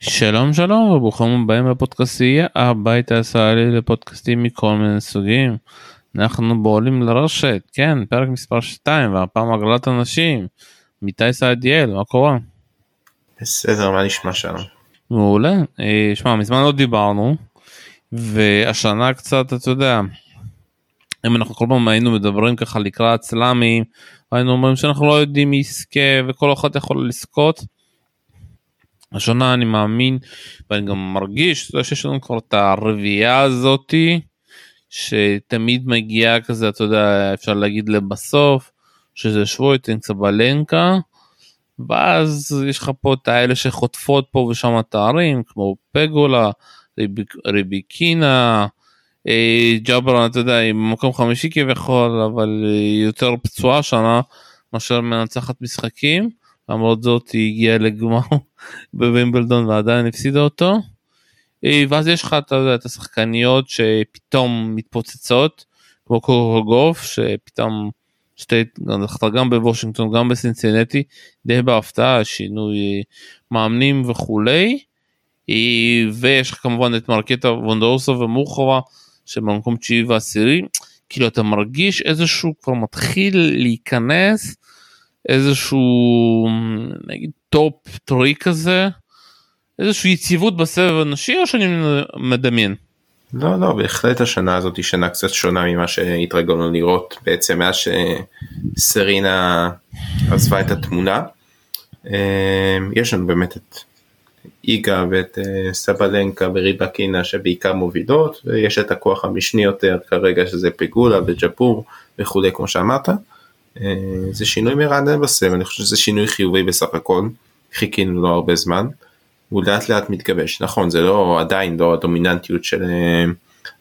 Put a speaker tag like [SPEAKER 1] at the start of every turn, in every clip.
[SPEAKER 1] שלום שלום וברוכים הבאים לפודקאסטייה הבית הישראלי לפודקאסטים מכל מיני סוגים. אנחנו בעולים לרשת כן פרק מספר 2 והפעם הגרלת אנשים. מיטי סעדיאל מה קורה?
[SPEAKER 2] בסדר מה נשמע שלום?
[SPEAKER 1] מעולה. אה, שמע מזמן לא דיברנו והשנה קצת אתה יודע אם אנחנו כל פעם היינו מדברים ככה לקראת סלאמים היינו אומרים שאנחנו לא יודעים מי יזכה וכל אחד יכול לזכות. השנה אני מאמין ואני גם מרגיש שיש לנו כבר את הרביעייה הזאתי שתמיד מגיעה כזה אתה יודע אפשר להגיד לבסוף שזה שוויטן סבלנקה ואז יש לך פה את האלה שחוטפות פה ושם תארים כמו פגולה ריביק, ריביקינה אה, ג'אבר אתה יודע היא במקום חמישי כביכול אבל יותר פצועה שנה מאשר מנצחת משחקים למרות זאת היא הגיעה לגמר בווימבלדון ועדיין הפסידה אותו. אה, ואז יש לך את השחקניות שפתאום מתפוצצות כמו קורגוף שפתאום שתי גם בוושינגטון גם בסינסינטי די בהפתעה שינוי מאמנים וכולי. אה, ויש לך כמובן את מרקטה וונדורסו ומורחובה שבמקום תשיעי ועשירי כאילו אתה מרגיש איזשהו כבר מתחיל להיכנס איזשהו נגיד top three כזה איזושהי יציבות בסבב הנשי או שאני מדמיין.
[SPEAKER 2] לא לא בהחלט השנה הזאת היא שנה קצת שונה ממה שהתרגלנו לראות בעצם מאז שסרינה עזבה את התמונה. יש לנו באמת את איגה ואת סבלנקה וריבקינה שבעיקר מובילות ויש את הכוח המשני יותר כרגע שזה פיגולה וג'פור וכולי כמו שאמרת. זה שינוי מרענן בסבב אני חושב שזה שינוי חיובי בסך הכל חיכינו לו הרבה זמן. הוא לאט לאט מתגבש נכון זה לא עדיין לא הדומיננטיות של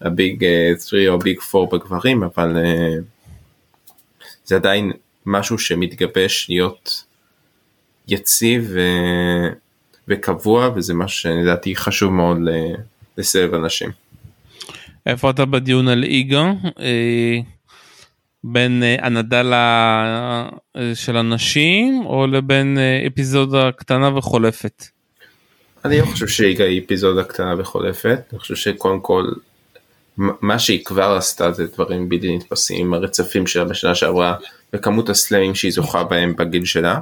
[SPEAKER 2] הביג 3 או ביג 4 בגברים אבל זה עדיין משהו שמתגבש להיות יציב. וקבוע וזה משהו שלדעתי חשוב מאוד לסבב אנשים.
[SPEAKER 1] איפה אתה בדיון על איגה? בין הנדל של הנשים או לבין אפיזודה קטנה וחולפת?
[SPEAKER 2] אני לא חושב שהיא אפיזודה קטנה וחולפת, אני חושב שקודם כל מה שהיא כבר עשתה זה דברים בלתי נתפסים, הרצפים שלה בשנה שעברה וכמות הסלמים שהיא זוכה בהם בגיל שלה.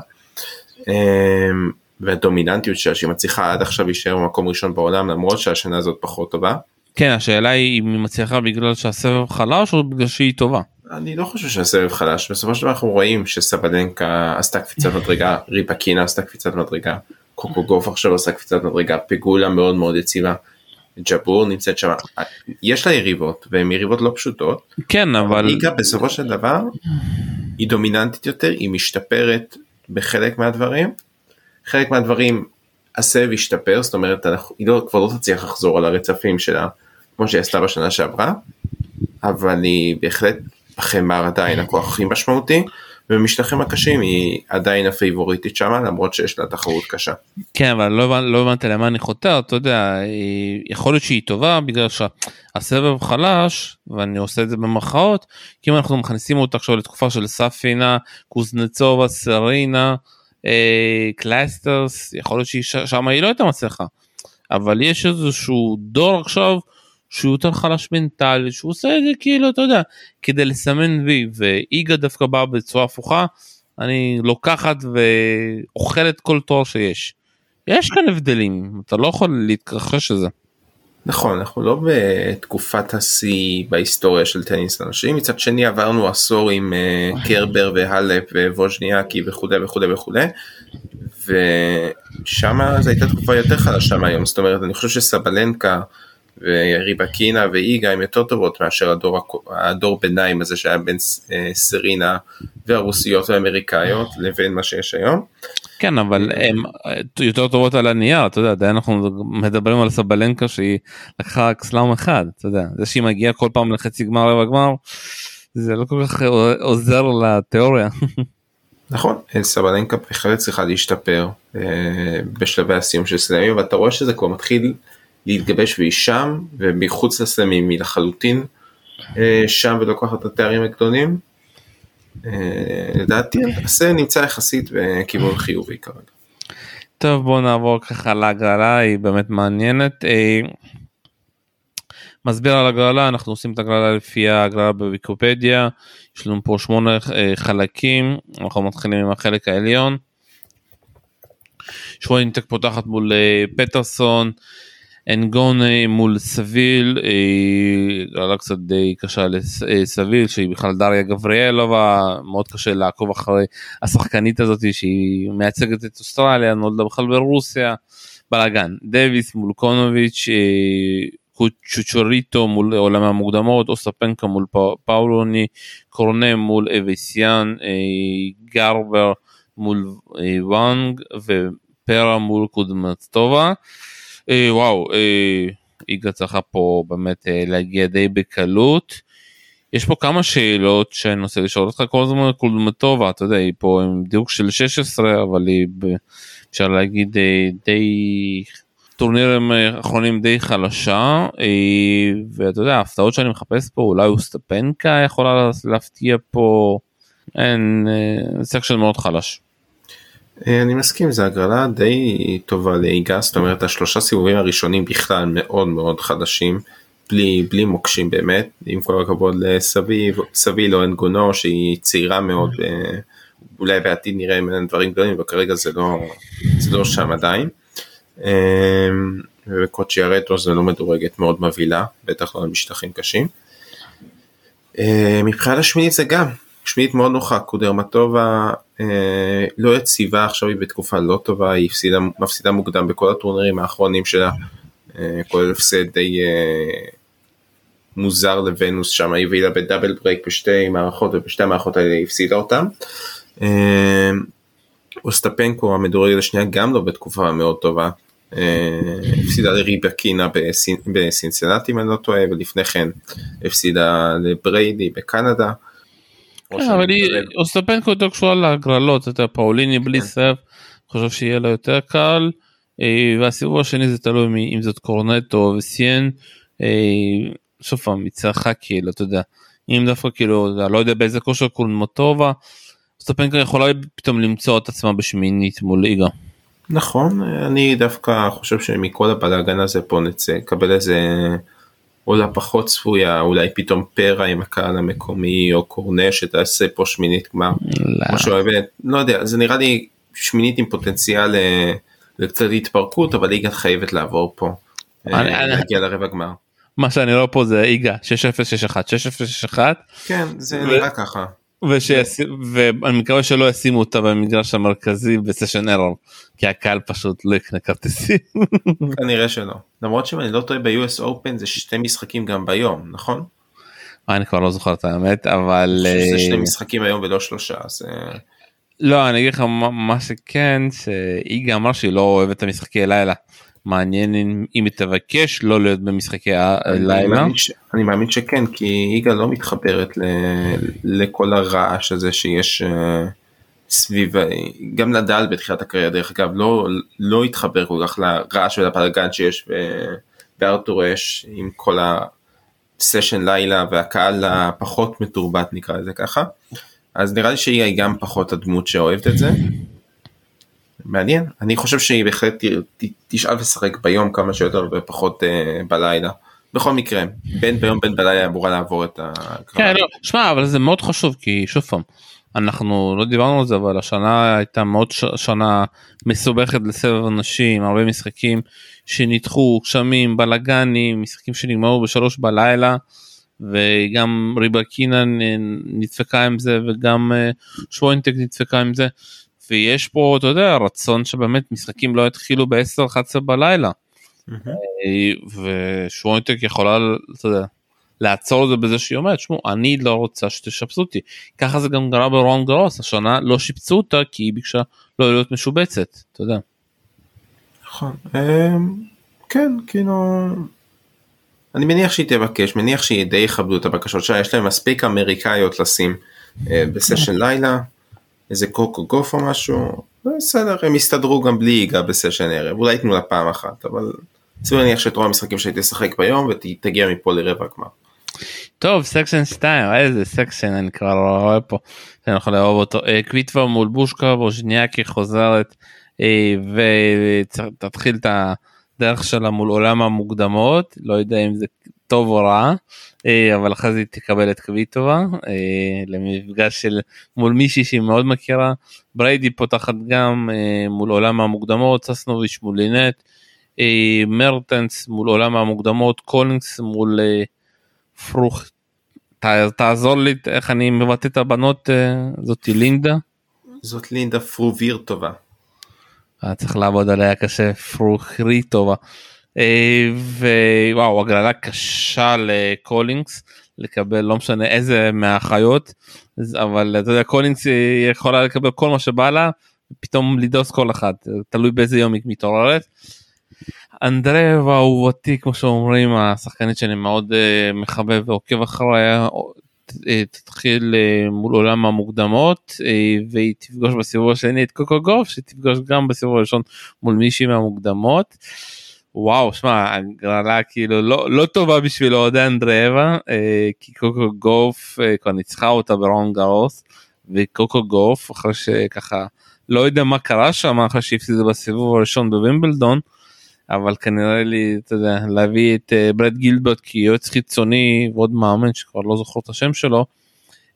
[SPEAKER 2] והדומיננטיות שלה שהיא מצליחה עד עכשיו להישאר במקום ראשון בעולם למרות שהשנה הזאת פחות טובה.
[SPEAKER 1] כן השאלה היא אם היא מצליחה בגלל שהסבב חלש או בגלל שהיא טובה.
[SPEAKER 2] אני לא חושב שהסבב חלש בסופו של דבר אנחנו רואים שסבלנקה עשתה קפיצת מדרגה ריפקינה עשתה קפיצת מדרגה קוקו גוף עכשיו עשה קפיצת מדרגה פיגולה מאוד מאוד יציבה. ג'בור נמצאת שם יש לה יריבות והן יריבות לא פשוטות
[SPEAKER 1] כן אבל
[SPEAKER 2] ליגה בסופו של דבר היא דומיננטית יותר היא משתפרת בחלק מהדברים חלק מהדברים הסבב השתפר זאת אומרת אנחנו, היא לא, כבר לא תצליח לחזור על הרצפים שלה כמו שהיא עשתה בשנה שעברה אבל היא בהחלט בחמר עדיין הכוח הכי משמעותי ובמשטחים הקשים היא עדיין הפייבוריטית שמה למרות שיש לה תחרות קשה.
[SPEAKER 1] כן אבל לא, לא הבנתי למה אני חותר אתה יודע יכול להיות שהיא טובה בגלל שהסבב חלש ואני עושה את זה במרכאות כי אם אנחנו מכניסים אותה עכשיו לתקופה של סבטלנה קוזנצובה סרינה אה, קלייסטרס יכול להיות ששם היא לא הייתה מצליחה אבל יש איזשהו דור עכשיו שהוא יותר חלש מנטלי שהוא עושה את זה כאילו אתה יודע כדי לסמן וי ואיגה דווקא באה בצורה הפוכה אני לוקחת ואוכלת כל תואר שיש. יש כאן הבדלים אתה לא יכול להתכחש לזה.
[SPEAKER 2] נכון אנחנו לא בתקופת השיא בהיסטוריה של טניס אנשים מצד שני עברנו עשור עם uh, קרבר והלפ וווז'ניאקי וכולי וכולי וכולי ושם זו הייתה תקופה יותר חדשה מהיום זאת אומרת אני חושב שסבלנקה וריבקינה ואיגה הן יותר טובות מאשר הדור, הדור ביניים הזה שהיה בין אה, סרינה והרוסיות והאמריקאיות לבין מה שיש היום.
[SPEAKER 1] כן אבל הן יותר טובות על הנייר אתה יודע עדיין אנחנו מדברים על סבלנקה שהיא לקחה רק סלאם אחד אתה יודע זה שהיא מגיעה כל פעם לחצי גמר רבע גמר זה לא כל כך עוזר לתיאוריה.
[SPEAKER 2] נכון סבלנקה בהחלט צריכה להשתפר אה, בשלבי הסיום של סלאמים ואתה רואה שזה כבר מתחיל להתגבש והיא שם ומחוץ לסלמים היא לחלוטין אה, שם ולוקחת את התארים הגדולים. אה, לדעתי הנושא נמצא יחסית בכיוון חיובי כרגע.
[SPEAKER 1] טוב בוא נעבור ככה להגרלה היא באמת מעניינת. אה, מסביר על הגרלה אנחנו עושים את הגרלה לפי הגרלה בוויקיפדיה יש לנו פה שמונה חלקים אנחנו מתחילים עם החלק העליון. שוינטק פותחת מול פטרסון אנגונה מול סביל, גרלה קצת די קשה לסביל שהיא בכלל דריה גבריאלובה, מאוד קשה לעקוב אחרי השחקנית הזאת שהיא מייצגת את אוסטרליה, נולדה בכלל ברוסיה, בלאגן, דוויס מול קונוביץ', צ'וצ'וריטו מול עולם המוקדמות, אוסטפנקה מול פאולוני, קורנה מול אביסיאן, גרבר מול וואנג ופרה מול קודמצטובה. אה, וואו, אה, איגה צריכה פה באמת אה, להגיע די בקלות. יש פה כמה שאלות שאני רוצה לשאול אותך כל הזמן קודרמטובה, אתה יודע, היא פה עם דיוק של 16, אבל היא, אפשר להגיד, די, טורנירים אה, אחרונים די חלשה, ואתה יודע, ההפתעות שאני מחפש פה, אולי אוסטפנקו יכולה להפתיע פה, אין, section מאוד חלש.
[SPEAKER 2] אה, אני מסכים זה הגרלה די טובה ליגה זאת אומרת השלושה סיבובים הראשונים בכלל מאוד מאוד חדשים בלי בלי מוקשים באמת עם כל הכבוד לסבי לא אנגונו שהיא צעירה מאוד אה, אולי בעתיד נראה ממנה דברים גדולים וכרגע זה לא זה לא שם עדיין. אה, וקוצ'י הרטרו זה לא מדורגת מאוד מבהילה בטח לא על משטחים קשים. מבחינת השמינית זה גם שמינית מאוד נוחה, קודרמטובה אה, לא יציבה, עכשיו היא בתקופה לא טובה, היא הפסידה, מפסידה מוקדם בכל הטורנירים האחרונים שלה, אה, כולל הפסד די אה, מוזר לוונוס שם, היא הביאה ב double break בשתי מערכות ובשתי המערכות האלה היא הפסידה אותם. אה, אוסטפנקו המדורגת השנייה גם לא בתקופה מאוד טובה, אה, הפסידה לריבאקינה בסינסנטי אם אני לא טועה ולפני כן הפסידה לבריידי בקנדה.
[SPEAKER 1] כן, אבל היא אוסטפנקו יותר קשורה להגרלות, אתה פאוליני בלי כן. סרף, חושב שיהיה לה יותר קל, אה, והסיבוב השני זה תלוי אם זאת קורנטו וסיין, אה, שוב פעם, מצלחה כאילו, אתה יודע, אם דווקא כאילו, לא יודע באיזה כושר קורנמוטובה, אוסטפנקו יכולה פתאום למצוא את עצמה בשמינית מול ליגה.
[SPEAKER 2] נכון, אני דווקא חושב שמכל הבלאגן הזה פה נצא, קבל איזה... עולה פחות צפויה, אולי פתאום פרה עם הקהל המקומי, או קורנה שתעשה פה שמינית גמר, לא. משהו אוהבת, לא יודע, זה נראה לי שמינית עם פוטנציאל אה, לקצת התפרקות, אבל ליגה חייבת לעבור פה, אה, להגיע לרבע גמר.
[SPEAKER 1] מה שאני רואה פה זה איגה 6-0-6-1, 6-0-6-1.
[SPEAKER 2] כן, זה נראה ככה.
[SPEAKER 1] ושיש... ואני מקווה שלא ישימו אותה במגרש המרכזי בסשן ארור כי הקהל פשוט לא יקנה כרטיסים.
[SPEAKER 2] כנראה שלא למרות שאם אני לא טועה ב-US Open זה שתי משחקים גם ביום נכון?
[SPEAKER 1] אני כבר לא זוכר את האמת אבל
[SPEAKER 2] זה שני אה, משחקים היום ולא שלושה אז. אה,
[SPEAKER 1] לא אני אגיד לך מה שכן שאיגה אמר שהיא לא אוהבת את המשחקי לילה מעניין אם, אם היא תבקש לא להיות במשחקי הלילה.
[SPEAKER 2] אני מאמין שכן כי יגאל לא מתחברת ל, לכל הרעש הזה שיש uh, סביב גם נדל בתחילת הקריירה דרך אגב לא לא התחבר כל כך לרעש ולבלאגן שיש בארתור אש עם כל הסשן לילה והקהל הפחות מתורבת נקרא לזה ככה. אז נראה לי שהיא גם פחות הדמות שאוהבת את זה. מעניין. אני חושב שהיא בהחלט תשאל לשחק ביום כמה שיותר ופחות uh, בלילה. בכל מקרה בין ביום בין בלילה אמורה לעבור את ה...
[SPEAKER 1] כן, לא, שמע אבל זה מאוד חשוב כי שוב פעם אנחנו לא דיברנו על זה אבל השנה הייתה מאוד ש... שנה מסובכת לסבב אנשים הרבה משחקים שנדחו גשמים בלאגנים משחקים שנגמרו בשלוש בלילה וגם ריבקינה נדפקה עם זה וגם אה, שוינטק נדפקה עם זה ויש פה אתה יודע רצון שבאמת משחקים לא יתחילו ב-10-11 בלילה. אה, ושווינטק יכולה אתה יודע, לעצור את זה בזה שהיא אומרת שמעו אני לא רוצה שתשפצו אותי ככה זה גם קרה ברון גרוס השנה לא שיפצו אותה כי היא ביקשה לא להיות משובצת אתה יודע.
[SPEAKER 2] נכון אמ, כן כאילו אני מניח שהיא תבקש מניח שהיא די יכבדו את הבקשות שלה יש להם מספיק אמריקאיות לשים אה, בסשן לילה איזה קוקו גוף או משהו, בסדר, הם יסתדרו גם בלי ייגע בסשן ערב, אולי ייתנו לה פעם אחת, אבל סביר להניח שאת רוב המשחקים שהייתי לשחק ביום ותגיע מפה לרבע גמר.
[SPEAKER 1] טוב סקשן 2 איזה סקשן אני כבר רואה פה אני יכול לאהוב אותו אה, קוויטבר מול בושקה ווז'ניאקי חוזרת ותתחיל את הדרך שלה מול עולם המוקדמות לא יודע אם זה טוב או רע אבל אחרי זה היא תקבל את קוויטובה למפגש של מול מישהי שהיא מאוד מכירה בריידי פותחת גם מול עולם המוקדמות ססנוביץ' מול לינט מרטנס מול עולם המוקדמות קולינגס מול פרוך תעזור לי איך אני מבטא את הבנות זאתי לינדה.
[SPEAKER 2] זאת לינדה פרוביר טובה.
[SPEAKER 1] צריך לעבוד עליה קשה פרוכרי טובה. ווואו הגרלה קשה לקולינגס לקבל לא משנה איזה מהאחיות אבל אתה יודע קולינס יכולה לקבל כל מה שבא לה פתאום לדרוס כל אחד תלוי באיזה יום היא מתעוררת. אנדרייבה אהובתי כמו שאומרים השחקנית שאני מאוד uh, מחבב ועוקב אחריה תתחיל uh, מול עולם המוקדמות uh, והיא תפגוש בסיבוב השני את קוקו גוף שתפגוש גם בסיבוב הראשון מול מישהי מהמוקדמות. וואו שמע הגרלה כאילו לא לא טובה בשביל אוהדי אנדרייבה כי קוקו גוף כבר ניצחה אותה ברון גרוס וקוקו גוף אחרי שככה לא יודע מה קרה שם אחרי שהפסידה בסיבוב הראשון בווימבלדון. אבל כנראה לי אתה יודע להביא את uh, ברד גילברט כיועץ חיצוני ועוד מאמן שכבר לא זוכר את השם שלו.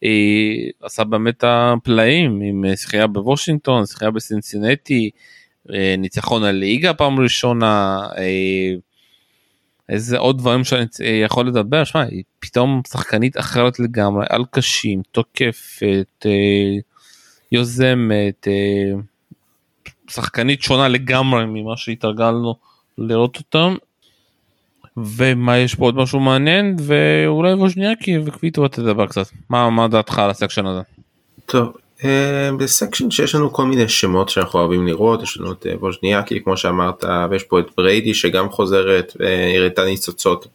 [SPEAKER 1] היא עשה באמת הפלאים עם אה, זכייה בוושינגטון זכייה בסינסינטי אה, ניצחון הליגה פעם ראשונה איזה עוד דברים שאני יכול לדבר שמע היא פתאום שחקנית אחרת לגמרי על קשים תוקפת יוזמת שחקנית שונה לגמרי ממה שהתרגלנו לראות אותם. ומה יש פה עוד משהו מעניין ואולי ווז'ניאקי וקוויטובה תדבר קצת מה מה דעתך על ה section הזה.
[SPEAKER 2] טוב אה, ב section שיש לנו כל מיני שמות שאנחנו אוהבים לראות יש לנו את אה, ווז'ניאקי כמו שאמרת ויש פה את בריידי שגם חוזרת והראתה ניצוצות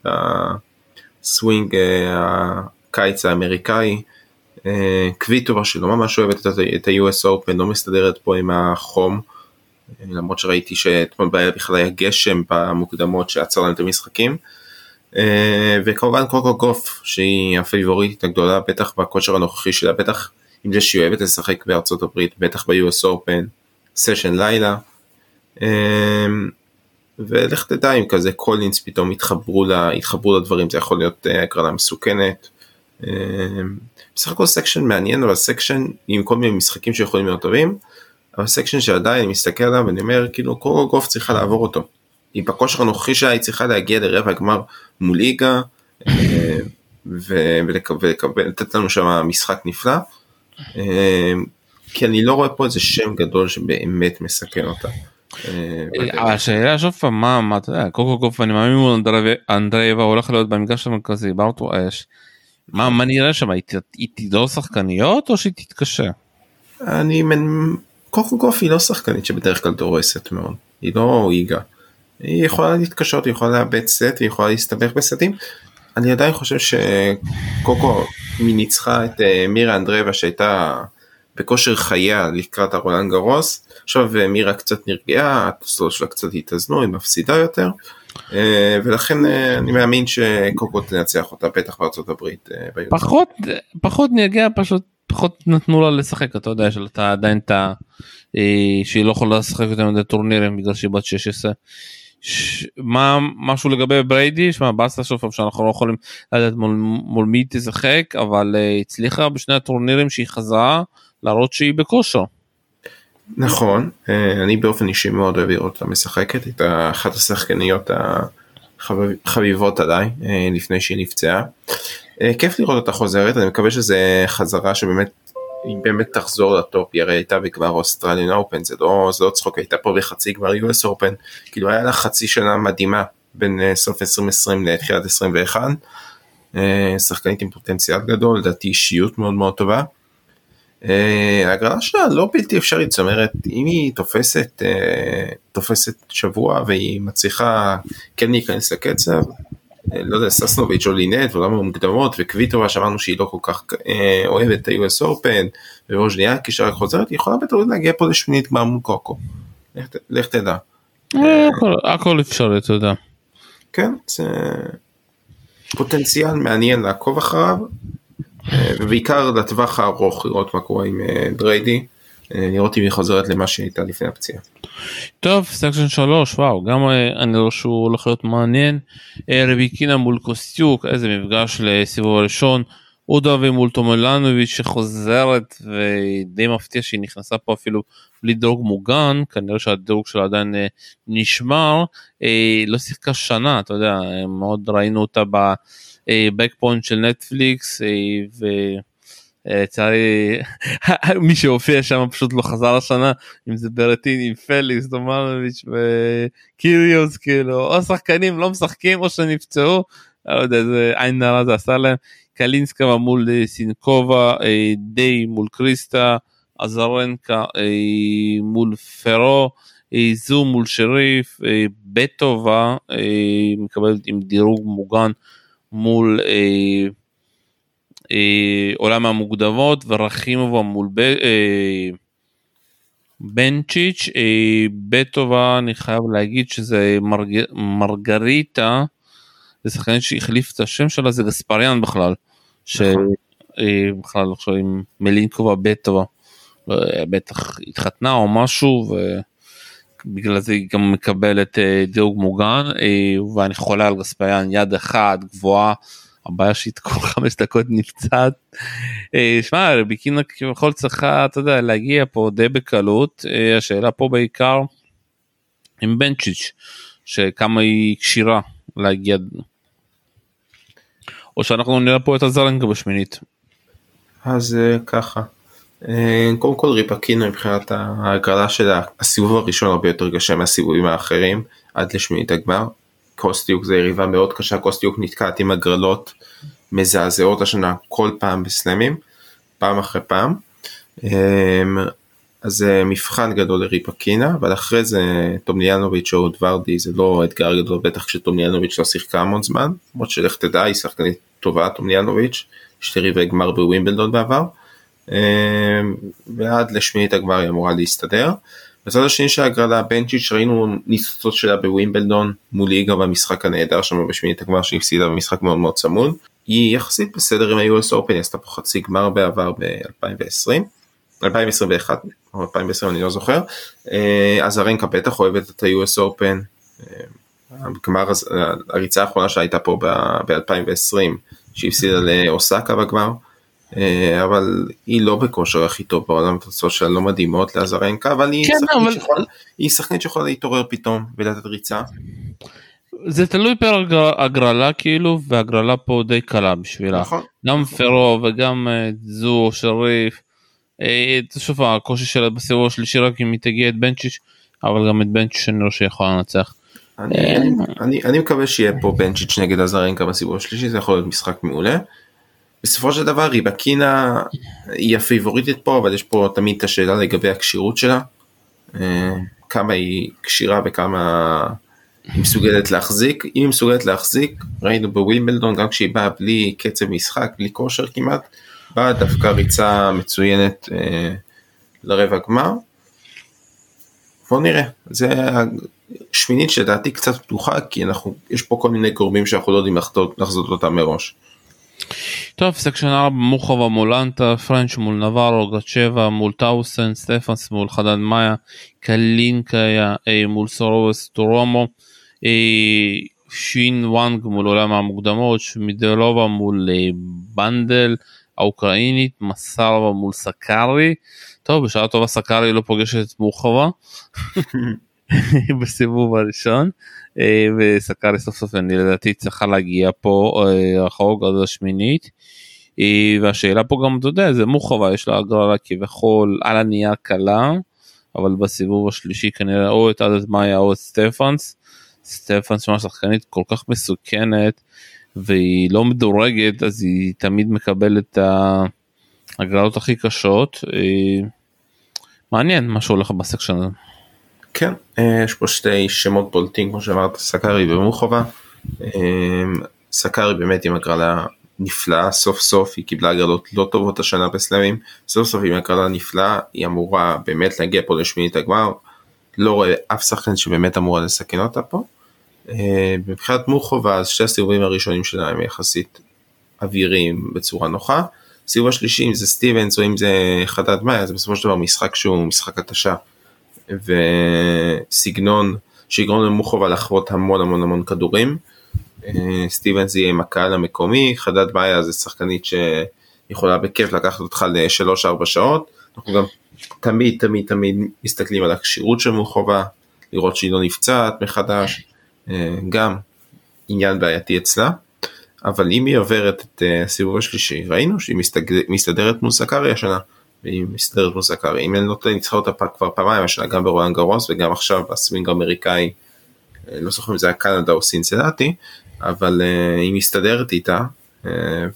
[SPEAKER 2] בסווינג אה, הקיץ האמריקאי. קוויטובה שלא ממש אוהבת את ה-US Open לא מסתדרת פה עם החום. למרות שראיתי שאתמול בערב בכלל היה גשם במוקדמות שעצר להם את המשחקים. אה, וכמובן קוקו גוף שהיא הפייבוריטית הגדולה בטח בכושר הנוכחי שלה בטח עם זה שהיא אוהבת לשחק בארצות הברית בטח ב-US Open סשן לילה. אה, ולך תדע אם כזה קולינס פתאום התחברו, לה, התחברו לדברים זה יכול להיות אה, הגרלה מסוכנת. בסך הכל section מעניין אבל section עם כל מיני משחקים שיכולים להיות טובים. אבל section שעדיין אני מסתכל עליו ואני אומר כאילו קוקו גוף צריכה לעבור אותו. היא בכושר הנוכחי שלה היא צריכה להגיע לרבע הגמר מול איגה אה, ולתת לנו שם משחק נפלא. אה, כי אני לא רואה פה איזה שם גדול שבאמת מסכן אותה.
[SPEAKER 1] אה, השאלה שוב פעם מה מה אתה יודע קוקו גוף אני מאמין מול אנדרייבה הולך להיות במגרש המרכזי בארטו אש. מה נראה שם היא תדור שחקניות או שהיא תתקשה?
[SPEAKER 2] אני קוקו גוף היא לא שחקנית שבדרך כלל דורסת מאוד, היא לא איגה. היא יכולה להתקשות, היא יכולה לאבד סט, היא יכולה להסתבך בסטים. אני עדיין חושב שקוקו ניצחה את אה, מירה אנדרבה שהייתה בכושר חייה לקראת הרולנד גרוס. עכשיו אה, מירה קצת נרגעה, התוסלות שלה קצת התאזנו, היא מפסידה יותר. אה, ולכן אני מאמין שקוקו תנצח אותה בטח בארצות הברית.
[SPEAKER 1] פחות פחות נרגעה פשוט פחות נתנו לה לשחק אתה יודע שאתה עדיין את ה... אה, שהיא לא יכולה לשחק יותר מדי טורנירים בגלל שהיא בת 16. ש... מה משהו לגבי בריידי שמע באסה שוב פעם שאנחנו לא יכולים לדעת מול, מול מי תשחק אבל uh, הצליחה בשני הטורנירים שהיא חזרה להראות שהיא בכושר.
[SPEAKER 2] נכון אה, אני באופן אישי מאוד אוהב לראות אותה משחקת את אחת השחקניות החביבות עליי לפני שהיא נפצעה. כיף לראות אותה חוזרת אני מקווה שזה חזרה שבאמת היא באמת תחזור לטופ, היא הרי הייתה בגמר Australian Open, זה לא, זה לא צחוק, הייתה פה בחצי גמר US Open, כאילו היה לה חצי שנה מדהימה בין uh, סוף 2020 לתחילת 21, uh, שחקנית עם פוטנציאל גדול, לדעתי אישיות מאוד מאוד טובה. ההגרלה שלה לא בלתי אפשרית, זאת אומרת אם היא תופסת, תופסת שבוע והיא מצליחה כן להיכנס לקצב, לא יודע, ססנוביץ' או לינט ועולם המוקדמות וקוויטובה שאמרנו שהיא לא כל כך אה, אוהבת את ה-US Open ורוז'ניאקי שרק חוזרת, היא יכולה בטח להגיע פה לשמינית גמר מול קוקו. לך תדע.
[SPEAKER 1] אה, הכל אפשרי, אתה יודע.
[SPEAKER 2] כן, זה פוטנציאל מעניין לעקוב אחריו, אה, ובעיקר לטווח הארוך לראות מה קורה עם בריידי. לראות אם היא חוזרת למה שהייתה לפני הפציעה.
[SPEAKER 1] טוב section 3 וואו גם אני רואה שהוא הולך להיות מעניין ריבקינה מול קוסטיוק איזה מפגש לסיבוב הראשון. אודוורדי מול תומליאנוביץ' שחוזרת ודי מפתיע שהיא נכנסה פה אפילו בלי דירוג מוגן כנראה שהדירוג שלה עדיין אה, נשמר אה, לא שיחקה שנה אתה יודע מאוד ראינו אותה ב Break Point של נטפליקס ולצערי מי שהופיע שם פשוט לא חזר השנה אם זה ברטיני עם פליקס תומליאנוביץ' וקיריוס כאילו או שחקנים לא משחקים או שנפצעו. לא יודע איזה עין הרע זה עשה להם קלינסקה מול אה, סינקובה, אה, דיי מול קריסטה, עזרנקה אה, מול פרו, זו מול שריף, בטובה מקבלת עם דירוג מוגן מול עולם המוקדמות ורחימובה מול בנצ'יץ', בטובה אני חייב להגיד שזה מרגריטה זה שחקנית שהחליף את השם שלה זה גספריאן בכלל. שבכלל עכשיו עם מלינקובה בטו בטח התחתנה או משהו ובגלל זה היא גם מקבלת אה, דירוג מוגן אה, ואני חולה על גספריאן יד אחת גבוהה הבעיה שהיא כל חמש דקות נפצעת. אה, שמע רביקינה כביכול צריכה אתה יודע להגיע פה די בקלות השאלה פה בעיקר עם בנצ'יץ' שכמה היא כשירה להגיע או שאנחנו נראה פה את הזרנקה בשמינית.
[SPEAKER 2] אז אה, ככה. אה, קודם כל ריפקינו מבחינת ההגרלה של הסיבוב הראשון הרבה יותר קשה מהסיבובים האחרים עד לשמינית הגמר. קוסטיוק זה יריבה מאוד קשה קוסטיוק נתקעת עם הגרלות מזעזעות השנה כל פעם בסלמים פעם אחרי פעם. אה, אז זה מבחן גדול לריפקינה אבל אחרי זה טומניאנוביץ' או דוורדי זה לא אתגר גדול בטח כשטומניאנוביץ' לא שיחקה המון זמן למרות שלך תדע היא שחקנית טובה טומניאנוביץ' שתי ריבי גמר בווימבלדון בעבר אמ, ועד לשמינית הגמר היא אמורה להסתדר. בצד השני של ההגרלה בנצ'יץ' ראינו ניסוצות שלה בווימבלדון מול ליגה במשחק הנהדר שם בשמינית הגמר שהיא הפסידה במשחק מאוד מאוד צמוד. היא יחסית בסדר עם ה-US Open, היא עשתה פה חצי גמר בעבר ב-2020. 2021 או 2020 אני לא זוכר, אה, אז הרנקה בטח אוהבת את ה-US Open, הגמר, אה, הריצה האחרונה שהייתה פה ב-2020 שהפסידה לאוסקה בגמר, אבל היא לא בכושר הכי טוב בעולם, התוצאות שלה לא מדהימות לאזרנקה, אבל היא כן, שחקנית אבל... שיכולה להתעורר פתאום ולתת ריצה.
[SPEAKER 1] זה תלוי פר הגרלה כאילו והגרלה פה די קלה בשבילה נכון. גם פרו וגם זו שריף אה, שוב הקושי שלה בסיבוב השלישי רק אם היא תגיע את בנצ'יץ' אבל גם את בנצ'יץ' אני לא שיכולה לנצח.
[SPEAKER 2] אני, אה, אני, אני, אני מקווה שיהיה פה בנצ'יץ' נגד הזרנקה בסיבוב השלישי זה יכול להיות משחק מעולה. בסופו של דבר ריבקינה היא הפייבוריטית פה אבל יש פה תמיד את השאלה לגבי הכשירות שלה. אה, כמה היא כשירה וכמה היא מסוגלת להחזיק אם היא מסוגלת להחזיק ראינו בווימבלדון גם כשהיא באה בלי קצב משחק בלי כושר כמעט באה דווקא ריצה מצוינת אה, לרבע גמר. בוא נראה, זה השמינית שלדעתי קצת פתוחה כי אנחנו, יש פה כל מיני גורמים שאנחנו לא יודעים לחזות אותם מראש.
[SPEAKER 1] טוב סקשן 4 מוחובה מול אנטה פרנץ' מול נברו גצ'בה מול טאוסן סטפנס מול חדן מאיה קלינקה אה, מול סורובס טורומו אה, שין וואנג מול עולם המוקדמות שמידלובה מול אה, בנדל האוקראינית מסרבה מול סקארי. טוב בשעה טובה סקארי לא פוגשת מוחובה בסיבוב הראשון אה, וסקארי סוף סוף אני לדעתי צריכה להגיע פה אה, רחוק עד השמינית. אה, והשאלה פה גם אתה יודע זה מוחובה יש לה הגרלה כביכול על הנייר קלה אבל בסיבוב השלישי כנראה או את חדד מאיה או את סטפנס. סטפנס ממש שחקנית כל כך מסוכנת והיא לא מדורגת אז היא תמיד מקבלת את ההגרלות הכי קשות. מעניין מה שהולך בסקשן הזה.
[SPEAKER 2] כן, אה, יש פה שתי שמות בולטים כמו שאמרת סקארי ומוחובה. אה, סקארי באמת עם הגרלה נפלאה סוף סוף היא קיבלה הגרלות לא טובות השנה בסלמים סוף סוף עם הגרלה נפלאה היא אמורה באמת להגיע פה לשמינית הגמר לא רואה אף שחקן שבאמת אמורה לסכן אותה פה. אה, מבחינת מוחובה אז שתי הסיבובים הראשונים שלה הם יחסית אוויריים בצורה נוחה סיבוב השלישי אם זה סטיבנס או אם זה חדד מאיה זה בסופו של דבר משחק שהוא משחק התשה וסגנון שיגרום למוחובה לחוות המון המון המון כדורים. אה, סטיבנס יהיה עם הקהל המקומי, חדד מאיה זה שחקנית שיכולה בכיף לקחת אותך ל-3-4 שעות. אנחנו גם תמיד תמיד תמיד מסתכלים על הכשירות של מוחובה, לראות שהיא לא נפצעת מחדש, אה, גם עניין בעייתי אצלה. אבל אם היא עוברת את אה, הסיבוב השלישי, ראינו שהיא מסתדרת מול סקארי השנה. והיא מסתדרת מול סקארי. אם אני לא טועה, ניצחה אותה כבר פעמיים השנה, גם ברולן גרוס וגם עכשיו בסווינג האמריקאי, לא זוכר אם זה היה קנדה או סינסנטי, אבל uh, היא מסתדרת איתה uh,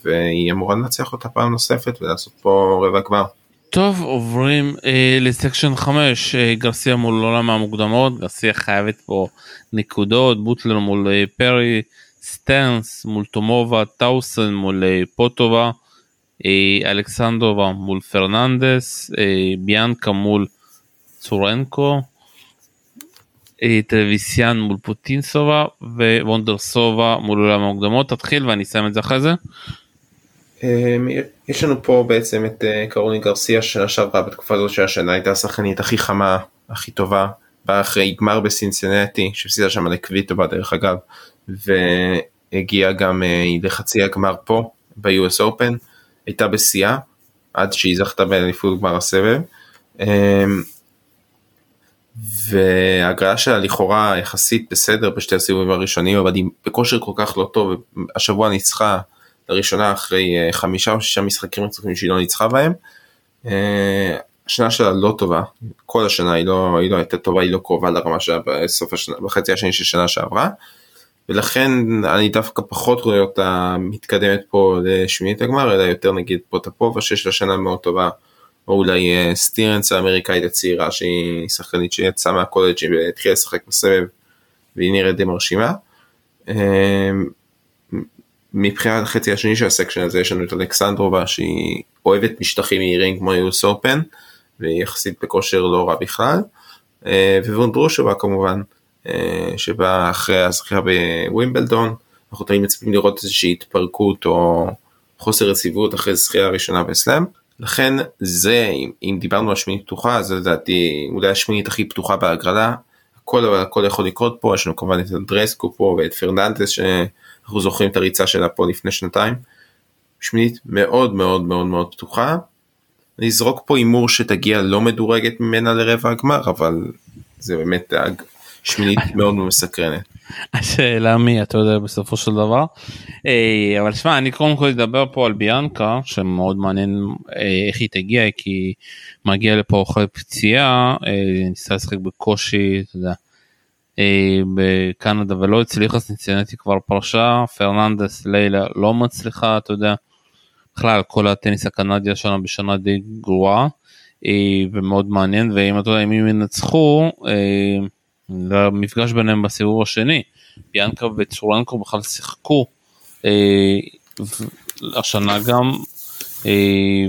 [SPEAKER 2] והיא אמורה לנצח אותה פעם נוספת ולעשות פה רבע גמר.
[SPEAKER 1] טוב עוברים אה, לסקשן 5 אה, גרסיה מול עולם המוקדמות גרסיה חייבת פה נקודות בוטלר מול אה, פרי סטרנס מול תומובה טאוסן מול אה, פוטובה אה, אלכסנדרובה מול פרננדס אה, ביאנקה מול צורנקו אה, טלוויסיאן מול פוטינסובה ווונדרסובה מול עולם המוקדמות תתחיל ואני אסיים את זה אחרי זה.
[SPEAKER 2] אמ, יש לנו פה בעצם את קרוני גרסיה שנה שעברה בתקופה הזאת של השנה הייתה השחקנית הכי חמה הכי טובה באה אחרי גמר בסינצנטי שהפסידה שם לקוויטובה דרך אגב והגיעה גם לחצי הגמר פה ב-US Open הייתה בשיאה עד שהיא זכתה באליפות גמר הסבב. אמ, וההגרלה שלה לכאורה יחסית בסדר בשתי הסיבובים הראשונים אבל היא בכושר כל כך לא טוב השבוע ניצחה לראשונה אחרי אה, חמישה או שישה משחקים רצופים שהיא לא ניצחה בהם. אה, השנה שלה לא טובה כל השנה היא לא, היא לא הייתה טובה היא לא קרובה לרמה שלה בסוף השנה בחצי השני של שנה שעברה. ולכן אני דווקא פחות רואה אותה מתקדמת פה לשמינית הגמר אלא יותר נגיד פוטפובה שיש לה שנה מאוד טובה או אולי אה, סטירנס האמריקאית הצעירה שהיא שחקנית שיצאה מהקולג' והתחילה לשחק בסבב והיא נראית די מרשימה. אה, מבחינת החצי השני של הסקשן הזה יש לנו את אלכסנדרובה שהיא אוהבת משטחים מהירים כמו יוס אופן והיא יחסית בכושר לא רע בכלל. אה, ווונדרושבה כמובן שבא אחרי הזכייה בווימבלדון אנחנו תמיד מצפים לראות איזושהי התפרקות או חוסר יציבות אחרי זכייה ראשונה בסלאם. לכן זה אם, אם דיברנו על שמינית פתוחה זה לדעתי אולי השמינית הכי פתוחה בהגרלה הכל הכל יכול לקרות פה יש לנו כמובן את אנדרסקו פה ואת פרננדס שאנחנו זוכרים את הריצה שלה פה לפני שנתיים. שמינית מאוד מאוד מאוד מאוד פתוחה. נזרוק פה הימור שתגיע לא מדורגת ממנה לרבע הגמר אבל זה באמת שמינית מאוד מסקרנת.
[SPEAKER 1] השאלה מי אתה יודע בסופו של דבר אה, אבל שמע אני קודם כל אדבר פה על ביאנקה שמאוד מעניין אה, איך היא תגיע כי מגיע לפה אחרי פציעה אה, ניסה לשחק בקושי אתה יודע. בקנדה ולא הצליחה סינצינטי כבר פרשה פרננדס לילה לא מצליחה אתה יודע. בכלל כל הטניס הקנדי השנה בשנה די גרועה ומאוד מעניין ואם אתה יודע אם הם ינצחו. למפגש ביניהם בסיבוב השני. ביאנקה וצורנקו בכלל שיחקו אה, השנה גם, אה,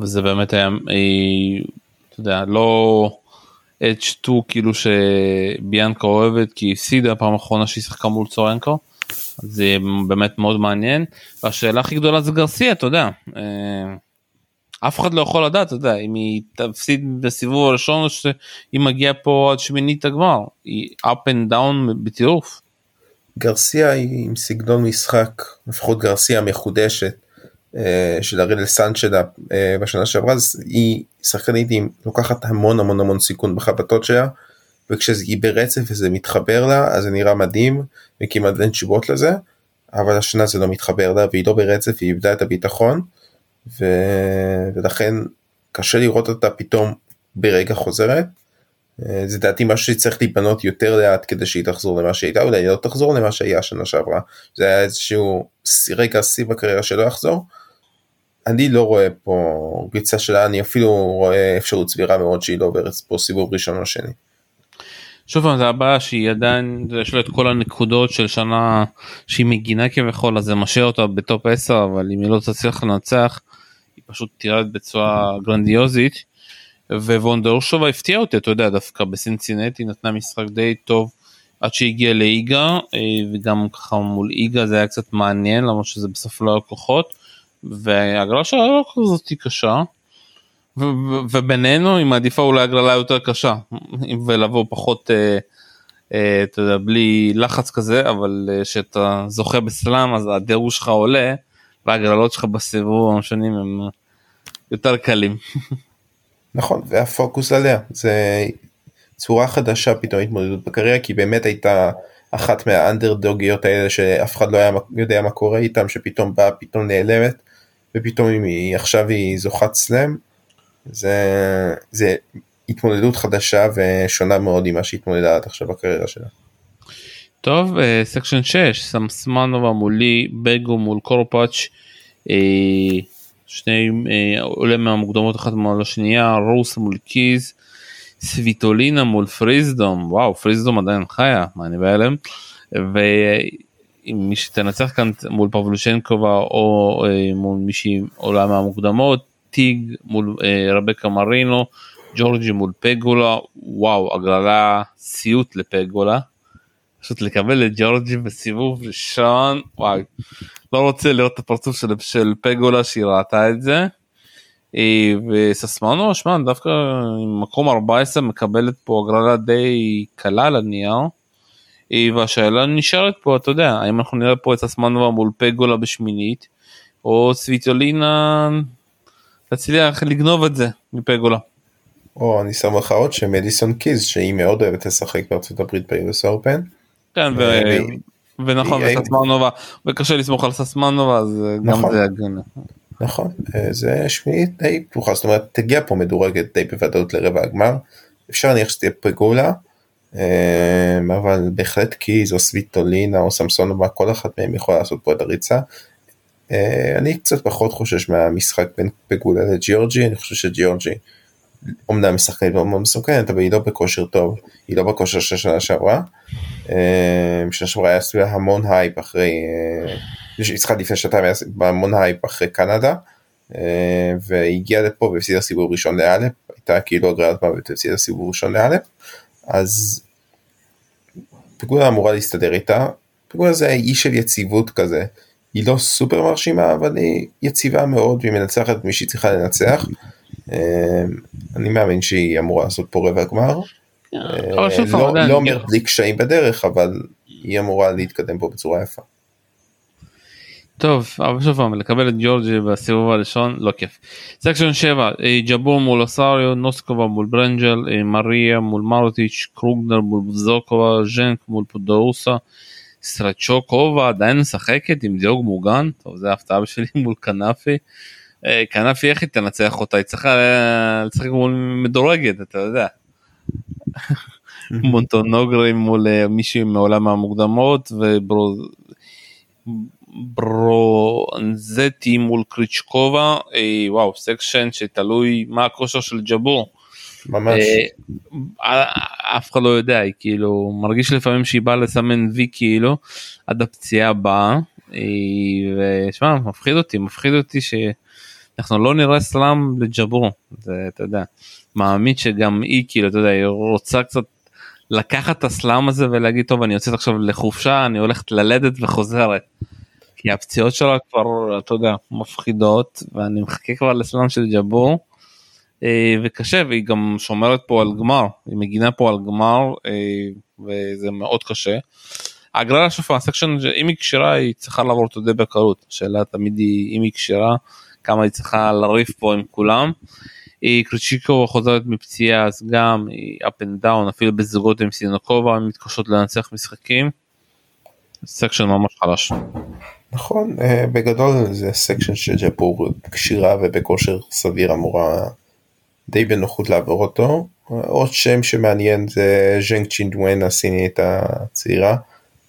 [SPEAKER 1] וזה באמת היה, אה, אתה יודע, לא H2 כאילו שביאנקה אוהבת כי היא הפסידה פעם אחרונה שהיא שיחקה מול צורנקו. זה באמת מאוד מעניין והשאלה הכי גדולה זה גרסיה אתה יודע. אה, אף אחד לא יכול לדעת, אתה יודע, אם היא תפסיד בסיבוב הראשון או שהיא מגיעה פה עד שמינית הגמר, היא up and down בטירוף.
[SPEAKER 2] גרסיה היא עם סגנון משחק, לפחות גרסיה מחודשת אה, של הרנסאנס שלה אה, בשנה שעברה, היא שחקנית היא לוקחת המון המון המון סיכון בחבטות שלה, וכשהיא ברצף וזה מתחבר לה, אז זה נראה מדהים, וכמעט אין תשובות לזה, אבל השנה זה לא מתחבר לה, והיא לא ברצף, היא איבדה את הביטחון. ו... ולכן קשה לראות אותה פתאום ברגע חוזרת. אה, זה דעתי משהו שצריך להיבנות יותר לאט כדי שהיא תחזור למה שהייתה, אולי היא לא תחזור למה שהיה שנה שעברה. זה היה איזשהו רגע שיא בקריירה שלא יחזור. אני לא רואה פה ריצה שלה, אני אפילו רואה אפשרות סבירה מאוד שהיא לא עוברת פה סיבוב ראשון או שני.
[SPEAKER 1] שוב פעם זה הבעיה שהיא עדיין יש לה את כל הנקודות של שנה שהיא מגינה כביכול אז זה משאיר אותה בטופ 10 אבל אם היא לא תצליח לנצח היא פשוט תירד בצורה גרנדיוזית. שובה הפתיע אותי אתה יודע דווקא בסינצינטי נתנה משחק די טוב עד שהגיע לאיגה אה, וגם ככה מול איגה זה היה קצת מעניין למרות שזה בסוף לא היה כוחות וההגרלה שלה לא כזאת קשה. ובינינו היא מעדיפה אולי הגרלה יותר קשה ולבוא פחות אה, אה, אתה יודע בלי לחץ כזה אבל כשאתה זוכה בסלאם אז הדירוג שלך עולה והגרלות שלך בסיבוב השונים הם יותר קלים.
[SPEAKER 2] נכון והפוקוס עליה זה צורה חדשה פתאום התמודדות בקריירה כי באמת הייתה אחת מהאנדרדוגיות האלה שאף אחד לא היה יודע מה קורה איתם שפתאום באה פתאום נעלמת ופתאום היא עכשיו היא זוכת סלאם זה, זה התמודדות חדשה ושונה מאוד ממה שהתמודדה עד עכשיו בקריירה שלה.
[SPEAKER 1] טוב section 6 סמסונובה מולי בגו מול קורפאץ' אה, שני אה, עולה מהמוקדמות אחת מול השנייה רוס מול קיז סוויטולינה מול פריזדום וואו פריזדום עדיין חיה מה אני בהלם. ומי שתנצח כאן מול פבלושנקובה או אה, מול מישהי עולה מהמוקדמות טיג מול אה, רבקה מרינו ג'ורג'י מול פגולה וואו הגרלה סיוט לפגולה. פשוט לקבל את ג'ורג'י בסיבוב ראשון וואי לא רוצה לראות את הפרצוף של, של פגולה שהיא ראתה את זה. אה, וססמנו שמע דווקא מקום 14 מקבלת פה הגרלה די קלה על הנייר. אה, והשאלה נשארת פה אתה יודע האם אנחנו נראה פה את ססמנו מול פגולה בשמינית או סוויטולינה תצליח לגנוב את זה מפגולה.
[SPEAKER 2] או אני שם לך עוד שמדיסון קיז שהיא מאוד אוהבת לשחק בארצות הברית ביוס אורפן.
[SPEAKER 1] כן ונכון וססמנובה וקשה לסמוך על ססמנובה אז גם
[SPEAKER 2] נכון.
[SPEAKER 1] זה הגנה.
[SPEAKER 2] נכון זה שמינית די פתוחה זאת אומרת תגיע פה מדורגת די בוודאות לרבע הגמר אפשר להניח שתהיה פגולה אבל בהחלט קיז או סוויטולינה או סמסונובה כל אחת מהם יכולה לעשות פה את הריצה. אני קצת פחות חושש מהמשחק בין פגולה לג'יורג'י אני חושב שג'יורג'י אומנם משחקנית מאוד מאוד מסוכנת אבל היא לא בכושר טוב. היא לא בכושר של שנה שעברה. שנה שעברה היה סביבה המון הייפ אחרי היא צריכה לפני שנתיים היה המון הייפ אחרי קנדה. והגיעה לפה והפסידה סיבוב ראשון לאלף. הייתה כאילו הגרלת מוות והפסידה סיבוב ראשון לאלף. אז פגולה אמורה להסתדר איתה. פגולה זה אי של יציבות כזה. היא לא סופר מרשימה אבל היא יציבה מאוד והיא מנצחת מי שהיא צריכה לנצח. אני מאמין שהיא אמורה לעשות פה רבע גמר. לא, לא אומר בלי קשיים בדרך אבל היא אמורה להתקדם פה בצורה יפה.
[SPEAKER 1] טוב אבל שוב פעם לקבל את ג'ורג'י בסיבוב הראשון לא כיף. סקשן 7 ג'בור מול אוסריו נוסקובה מול ברנג'ל מריה מול מרוטיץ' קרוגנר מול זוקובה ז'נק מול פודאוסה סטרצ'וקובה עדיין משחקת עם דיוג מוגן טוב זה הפתעה בשבילי מול כנפי. כנפי איך היא תנצח אותה היא צריכה לשחק מול מדורגת אתה יודע. מונטגומרי מול מישהי מעולם המוקדמות וברונזטי מול קריצ'קובה וואו סקשן שתלוי מה הכושר של ג'בור.
[SPEAKER 2] ממש.
[SPEAKER 1] אף אחד לא יודע היא כאילו מרגיש לפעמים שהיא באה לסמן וי כאילו עד הפציעה הבאה ושמע מפחיד אותי מפחיד אותי שאנחנו לא נראה סלאם לג'בור זה אתה יודע מאמין שגם היא כאילו אתה יודע היא רוצה קצת לקחת את הסלאם הזה ולהגיד טוב אני יוצאת עכשיו לחופשה אני הולכת ללדת וחוזרת. כי הפציעות שלה כבר אתה יודע מפחידות ואני מחכה כבר לסלאם של ג'בור. וקשה והיא גם שומרת פה על גמר היא מגינה פה על גמר וזה מאוד קשה. ההגרלה שוב הסקשן אם היא כשירה היא צריכה לעבור אותו די בקלות השאלה תמיד היא אם היא כשירה כמה היא צריכה לריב פה עם כולם. קרייצ'יקובה חוזרת מפציעה אז גם היא up and down אפילו בזוגות עם סיניאקובה הן מתקשות לנצח משחקים. סקשן ממש חלש.
[SPEAKER 2] נכון בגדול זה סקשן שג'בור כשירה ובכושר סביר אמורה די בנוחות לעבור אותו. עוד שם שמעניין זה ז'נג צ'ינוואן הסינית הצעירה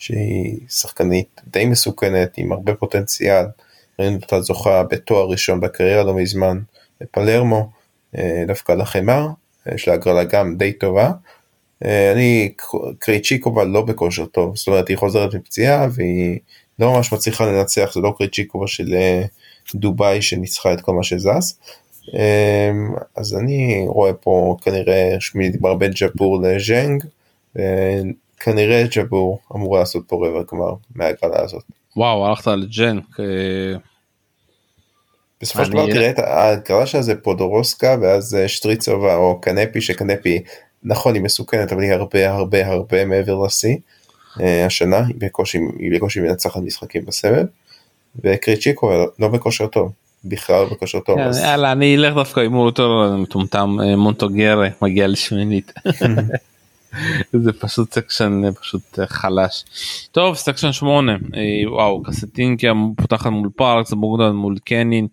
[SPEAKER 2] שהיא שחקנית די מסוכנת עם הרבה פוטנציאל. ראינו אותה זוכה בתואר ראשון בקריירה לא מזמן בפלרמו דווקא לחמר יש לה הגרלה גם די טובה. אני קרייצ'יקובה לא בכושר טוב זאת אומרת היא חוזרת מפציעה והיא לא ממש מצליחה לנצח זה לא קרייצ'יקובה של דובאי שניצחה את כל מה שזז. אז אני רואה פה כנראה שמינית גמר בין ג'בור לז'נג. כנראה ג'בור אמורה לעשות פה רבע גמר מהגרלה הזאת.
[SPEAKER 1] וואו הלכת על ג'נק.
[SPEAKER 2] בסופו של דבר תראה את ההגרלה שלה זה פודורוסקה ואז אה, שטריצובה או קנפי שקנפי נכון היא מסוכנת אבל היא הרבה הרבה הרבה מעבר לשיא אה, השנה היא בקושי, היא בקושי מנצחת משחקים בסבב וקריצ'יקו לא בכושר טוב בכלל בכושר טוב.
[SPEAKER 1] יאללה אני אלך דווקא עם יותר מטומטם מונטוגרה מגיע לשמינית. זה פשוט סקשן פשוט חלש. טוב סקשן 8 אה, וואו קסטינקיה פותחת מול פארקס בוגדן מול קנין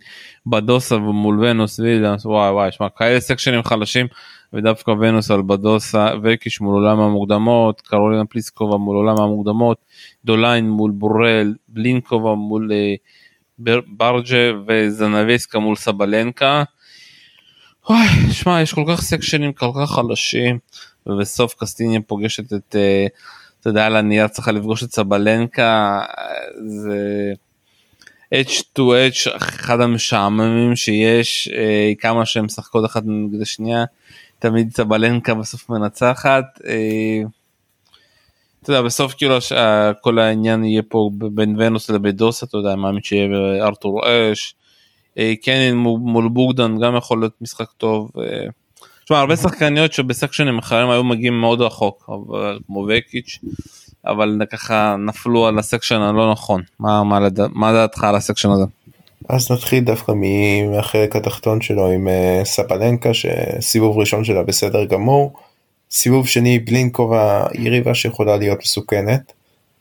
[SPEAKER 1] בדוסה ומול ונוס וילדאנס וואי וואי שמע כאלה סקשנים חלשים ודווקא ונוס על בדוסה וקיש מול עולם המוקדמות קרולינה פליסקובה מול עולם המוקדמות דוליין מול בורל בלינקובה מול אה, ברג'ה וזנבסקה מול סבלנקה. וואי שמע יש כל כך סקשנים כל כך חלשים. ובסוף קסטיניה פוגשת את, אה, אתה יודע, על הנייר צריכה לפגוש את סבלנקה, זה H2H אחד המשעממים שיש, אה, כמה שהם משחקות אחת נגד השנייה, תמיד סבלנקה בסוף מנצחת. אה, אתה יודע בסוף כאילו כל העניין יהיה פה בין ונוס לבדוס אתה יודע מאמין שיהיה ארתור אש. קנין מול בוגדן גם יכול להיות משחק טוב. תשמע הרבה שחקניות שבסקשנים אחרים היו מגיעים מאוד רחוק אבל כמו וקיץ' אבל ככה נפלו על הסקשן הלא נכון מה מה, לדע, מה דעתך על הסקשן הזה.
[SPEAKER 2] אז נתחיל דווקא מהחלק התחתון שלו עם uh, ספלנקה שסיבוב ראשון שלה בסדר גמור. סיבוב שני בלינקובה יריבה שיכולה להיות מסוכנת.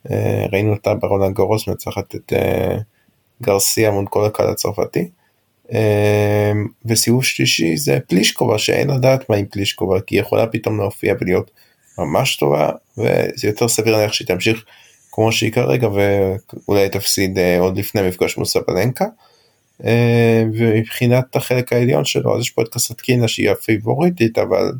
[SPEAKER 2] Uh, ראינו אותה ברולנד גורוס מנצחת את uh, גרסיה מול כל הקהל הצרפתי. אמ, וסיבוב שלישי זה פלישקובה שאין לדעת מה עם פלישקובה כי היא יכולה פתאום להופיע ולהיות ממש טובה וזה יותר סביר להניח שהיא תמשיך כמו שהיא כרגע ואולי תפסיד אה, עוד לפני מפגש מול סבלנקה. אמ, ומבחינת החלק העליון שלו אז יש פה את קסטקינה שהיא הפייבוריטית אבל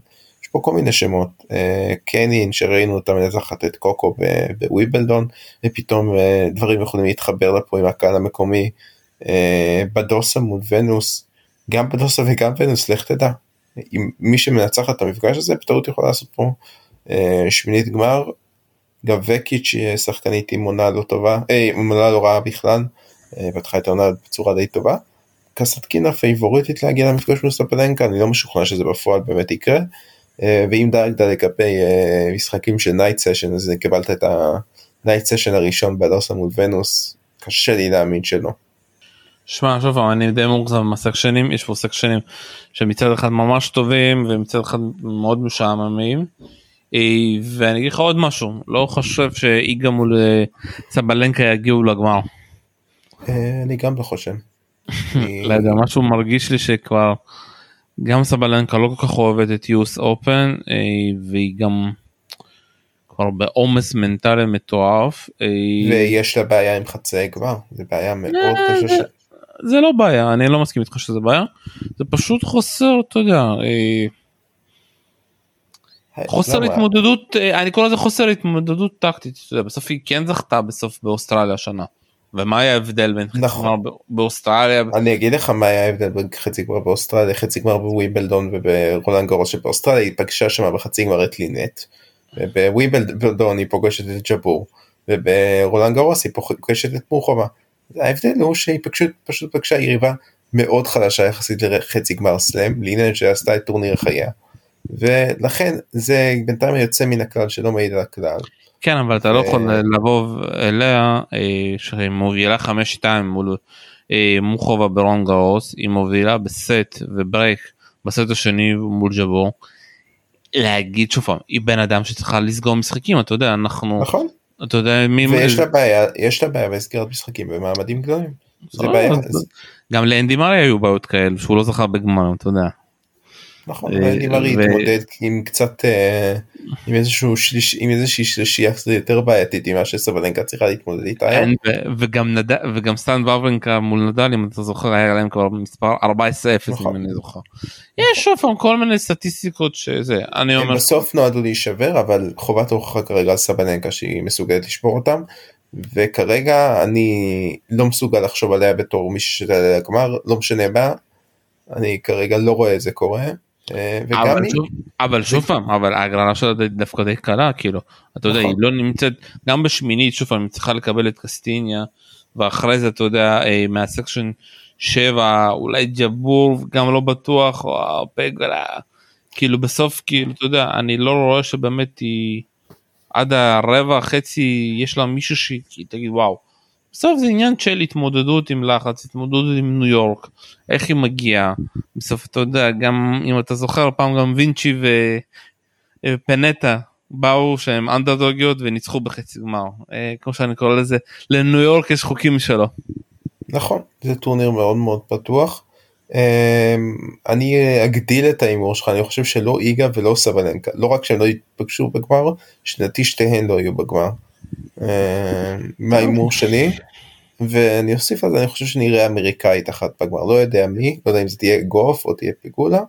[SPEAKER 2] יש פה כל מיני שמות אה, קנין שראינו אותה מנצחת את קוקו בוויבלדון ופתאום אה, דברים יכולים להתחבר לפה עם הקהל המקומי. אה, בדוסה מול ונוס, גם בדוסה וגם ונוס, לך תדע. אם מי שמנצח את המפגש הזה, בטעות יכולה לעשות פה אה, שמינית גמר. גם וקיץ' היא שחקנית עם עונה לא טובה, אה, עם עונה לא רעה בכלל, פתחה את העונה בצורה די טובה. קסטקינה פייבוריטית להגיע למפגש מול סבלנקה, אני לא משוכנע שזה בפועל באמת יקרה. ואם דאגת לגבי משחקים של night session אז קיבלת את ה night session הראשון בדוסה מול ונוס, קשה לי להאמין שלא.
[SPEAKER 1] שמע שוב אני די מאוכזב מהסקשנים יש פה סקשנים שמצד אחד ממש טובים ומצד אחד מאוד משעממים. אה, ואני אגיד לך עוד משהו לא חושב שאיגה מול אה, סבלנקה יגיעו לגמר.
[SPEAKER 2] אה, אני גם לא חושב.
[SPEAKER 1] לא יודע משהו מרגיש לי שכבר גם סבלנקה לא כל כך אוהבת את יוס אופן והיא גם כבר בעומס מנטלי מטורף.
[SPEAKER 2] ויש לה בעיה עם חצאי גמר זה בעיה מאוד קשה.
[SPEAKER 1] זה לא בעיה אני לא מסכים איתך שזה בעיה זה פשוט חוסר אתה יודע אה, חוסר התמודדות אה, אני קורא לזה חוסר התמודדות טקטית בסוף היא כן זכתה בסוף באוסטרליה השנה. ומה היה ההבדל בין חצי גמר נכון. באוסטרליה
[SPEAKER 2] אני אגיד לך מה היה ההבדל בין חצי גמר באוסטרליה חצי גמר בווימבלדון וברולנד גארוס שבאוסטרליה היא פגשה שם בחצי גמר את לינט. ובווימבלדון היא פוגשת את ג'בור וברולנד גארוס היא פוגשת את מוחובה. ההבדל הוא שהיא פשוט, פשוט פגשה יריבה מאוד חלשה יחסית לחצי גמר סלאם, לינט שעשתה את טורניר חייה. ולכן זה בינתיים יוצא מן הכלל שלא מעיד על הכלל.
[SPEAKER 1] כן אבל אתה לא יכול לבוא אליה אה, שהיא מובילה 5-2 מול אה, מוחובה ברולנד גארוס היא מובילה בסט וברייק בסט השני מול ג'בור. להגיד שוב פעם היא בן אדם שצריכה לסגור משחקים אתה יודע אנחנו
[SPEAKER 2] נכון
[SPEAKER 1] אתה יודע מי
[SPEAKER 2] ויש לה בעיה יש לה בעיה בסגירת משחקים במעמדים גדולים. זה
[SPEAKER 1] לא,
[SPEAKER 2] בעיה.
[SPEAKER 1] גם לאנדי מרי היו בעיות כאלה שהוא לא זכה בגמר אתה יודע.
[SPEAKER 2] נכון, אנדי מרי התמודד עם קצת אה, עם איזשהו שליש עם איזושהי שלישייה קצת יותר בעייתית ממה שסבלנקה צריכה להתמודד איתה.
[SPEAKER 1] וגם נדל וגם סטן וורבנקה מול נדל אם אתה זוכר היה להם כבר מספר 14-0 נכון. אם אני זוכר. יש שוב פעם כל מיני סטטיסטיקות שזה אני אומר.
[SPEAKER 2] בסוף נועדו להישבר אבל חובת ההוכחה כרגע על סבלנקה שהיא מסוגלת לשבור אותם. וכרגע אני לא מסוגל לחשוב עליה בתור מישהו שתעלה לגמר לא משנה מה. אני כרגע לא רואה את זה קורה.
[SPEAKER 1] אה, אבל, שוב, אבל שוב פעם אבל ההגרלה שלה דווקא די קלה כאילו אתה יודע היא נכון. לא נמצאת גם בשמינית שוב פעם היא צריכה לקבל את קסטיניה ואחרי זה אתה יודע אה, מהסקשן שבע אולי ג'בור גם לא בטוח או פגלה כאילו בסוף כאילו אתה יודע אני לא רואה שבאמת היא עד הרבע חצי יש לה מישהו שתגיד וואו. בסוף זה עניין של התמודדות עם לחץ התמודדות עם ניו יורק איך היא מגיעה בסוף אתה יודע גם אם אתה זוכר פעם גם וינצ'י ופנטה באו שהם אנדרדוגיות וניצחו בחצי גמר אה, כמו שאני קורא לזה לניו יורק יש חוקים שלו.
[SPEAKER 2] נכון זה טורניר מאוד מאוד פתוח. אמ, אני אגדיל את ההימור שלך אני חושב שלא איגה ולא סבלנקה לא רק שהם לא יתפגשו בגמר שלדעתי שתיהן לא יהיו בגמר. אמ, מההימור שלי ואני אוסיף על זה אני חושב שנראה אמריקאית אחת בגמר לא יודע מי לא יודע אם זה תהיה גוף או תהיה פיגולה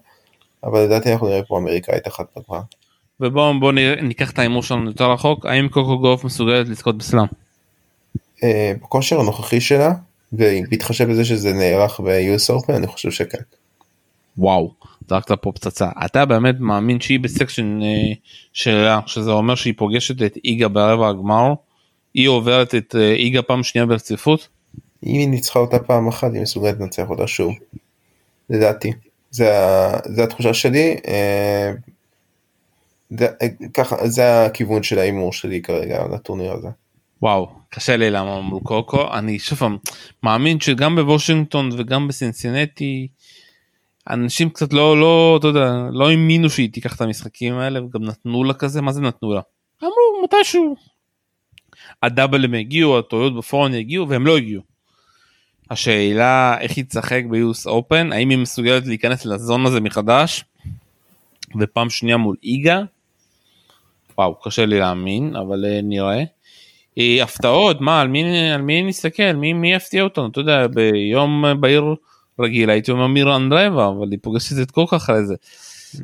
[SPEAKER 2] אבל לדעתי אנחנו נראה פה אמריקאית אחת בגמר.
[SPEAKER 1] ובואו בוא ניקח את ההימור שלנו יותר רחוק האם קוקו גוף מסוגלת לזכות בסלאם.
[SPEAKER 2] אה, בכושר הנוכחי שלה ובהתחשב בזה שזה נערך ב-US Open אני חושב שכן.
[SPEAKER 1] וואו זרקת פה פצצה אתה באמת מאמין שהיא בסקשן אה, שלה שזה אומר שהיא פוגשת את איגה ברבע הגמר היא עוברת את אה, איגה פעם שנייה ברציפות?
[SPEAKER 2] אם היא ניצחה אותה פעם אחת היא מסוגלת לנצח אותה שוב. לדעתי זה, זה התחושה שלי אה, זה, ככה זה הכיוון של ההימור שלי כרגע לטורניר הזה.
[SPEAKER 1] וואו קשה לי למה מול קוקו אני שוב מאמין שגם בוושינגטון וגם בסינסינטי אנשים קצת לא לא אתה יודע לא האמינו שהיא תיקח את המשחקים האלה וגם נתנו לה כזה מה זה נתנו לה. אמרו מתישהו. הדאבלים הגיעו הטויות בפורן יגיעו והם לא הגיעו. השאלה איך היא תשחק ביוס אופן האם היא מסוגלת להיכנס לזון הזה מחדש. ופעם שנייה מול איגה. וואו קשה לי להאמין אבל uh, נראה. אה, הפתעות מה על מי על מי נסתכל מי מי יפתיע אותנו אתה יודע ביום בהיר רגיל הייתי אומר מירה אנדרבה אבל היא פוגשת את קוקה אחרי זה.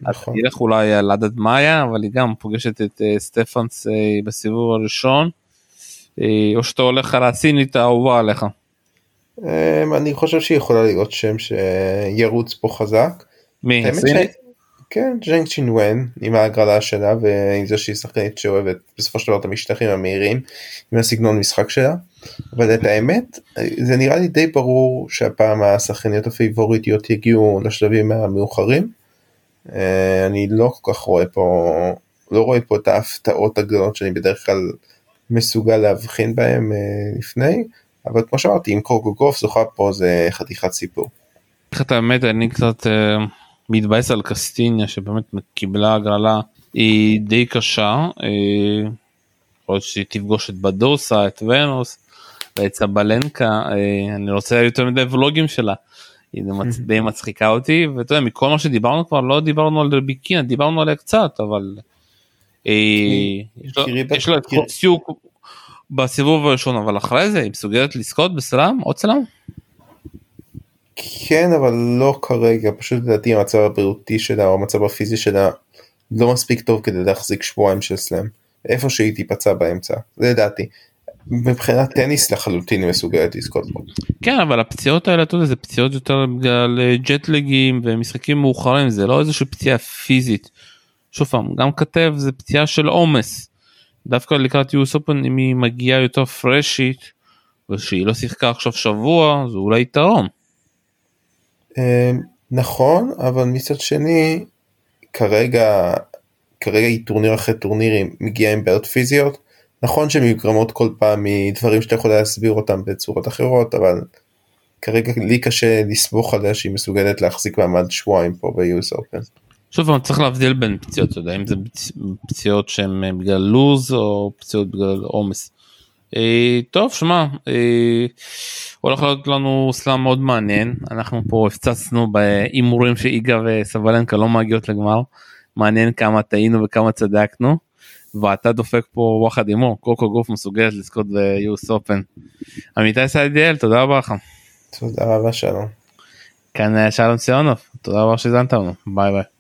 [SPEAKER 1] נכון. תלך אולי על עדת מאיה אבל היא גם פוגשת את uh, סטפנס uh, בסיבוב הראשון. Uh, או שאתה הולך על הסינית האהובה עליך.
[SPEAKER 2] Um, אני חושב שהיא יכולה להיות שם שירוץ פה חזק.
[SPEAKER 1] מי? הסינית?
[SPEAKER 2] כן, ג'נג צ'ינואן עם ההגרלה שלה ועם זה שהיא שחקנית שאוהבת בסופו של דבר את המשטחים המהירים עם הסגנון משחק שלה. אבל את האמת זה נראה לי די ברור שהפעם השחקניות הפייבוריטיות יגיעו לשלבים המאוחרים. אה, אני לא כל כך רואה פה לא רואה פה את ההפתעות הגדולות שאני בדרך כלל מסוגל להבחין בהם אה, לפני אבל כמו שאמרתי אם קורקו גוף זוכה פה זה חתיכת סיפור.
[SPEAKER 1] את האמת אני קצת. אה, מתבאס על קסטיניה שבאמת קיבלה הגרלה היא די קשה. אה, יכול להיות שהיא תפגוש את בדוסה את ונוס ואת סבלנקה אה, אני רוצה יותר מדי ולוגים שלה. היא די מצחיקה אותי ואתה יודע מכל מה שדיברנו כבר לא דיברנו על רביקינה דיברנו עליה קצת אבל אה, יש לה את סיוק בסיבוב הראשון אבל אחרי זה היא מסוגלת לזכות בסלאם עוד סלאם.
[SPEAKER 2] כן אבל לא כרגע פשוט לדעתי המצב הבריאותי שלה או המצב הפיזי שלה לא מספיק טוב כדי להחזיק שבועיים של סלאם איפה שהיא תיפצע באמצע זה לדעתי. מבחינת טניס לחלוטין היא מסוגלת לזכות בו.
[SPEAKER 1] כן אבל הפציעות האלה אתה יודע זה פציעות יותר בגלל אה, ג'טלגים ומשחקים מאוחרים זה לא איזושהי פציעה פיזית. שוב פעם גם כתב זה פציעה של עומס. דווקא לקראת יוס אופן אם היא מגיעה יותר פרשית ושהיא לא שיחקה עכשיו שבוע זה אולי יתרון.
[SPEAKER 2] אמ, נכון אבל מצד שני כרגע כרגע היא טורניר אחרי טורנירים מגיעה עם בעיות פיזיות נכון שהן נגרמות כל פעם מדברים שאתה יכול להסביר אותם בצורות אחרות אבל כרגע לי קשה לסמוך עליה שהיא מסוגלת להחזיק מעמד שבועיים פה ב-US Open.
[SPEAKER 1] שוב צריך להבדיל בין פציעות אתה יודע אם זה פציעות שהן בגלל לוז או פציעות בגלל עומס. אה, טוב שמע אה, הולך להיות לנו סלאם מאוד מעניין אנחנו פה הפצצנו בהימורים שאיגה וסבלנקה לא מגיעות לגמר מעניין כמה טעינו וכמה צדקנו ואתה דופק פה וואחד הימור קוקו גוף מסוגלת לזכות ביוס אופן. עמיתי סיידיאל תודה רבה לך.
[SPEAKER 2] תודה רבה שלום.
[SPEAKER 1] כאן שלום ציונוב תודה רבה שהזנת לנו ביי ביי.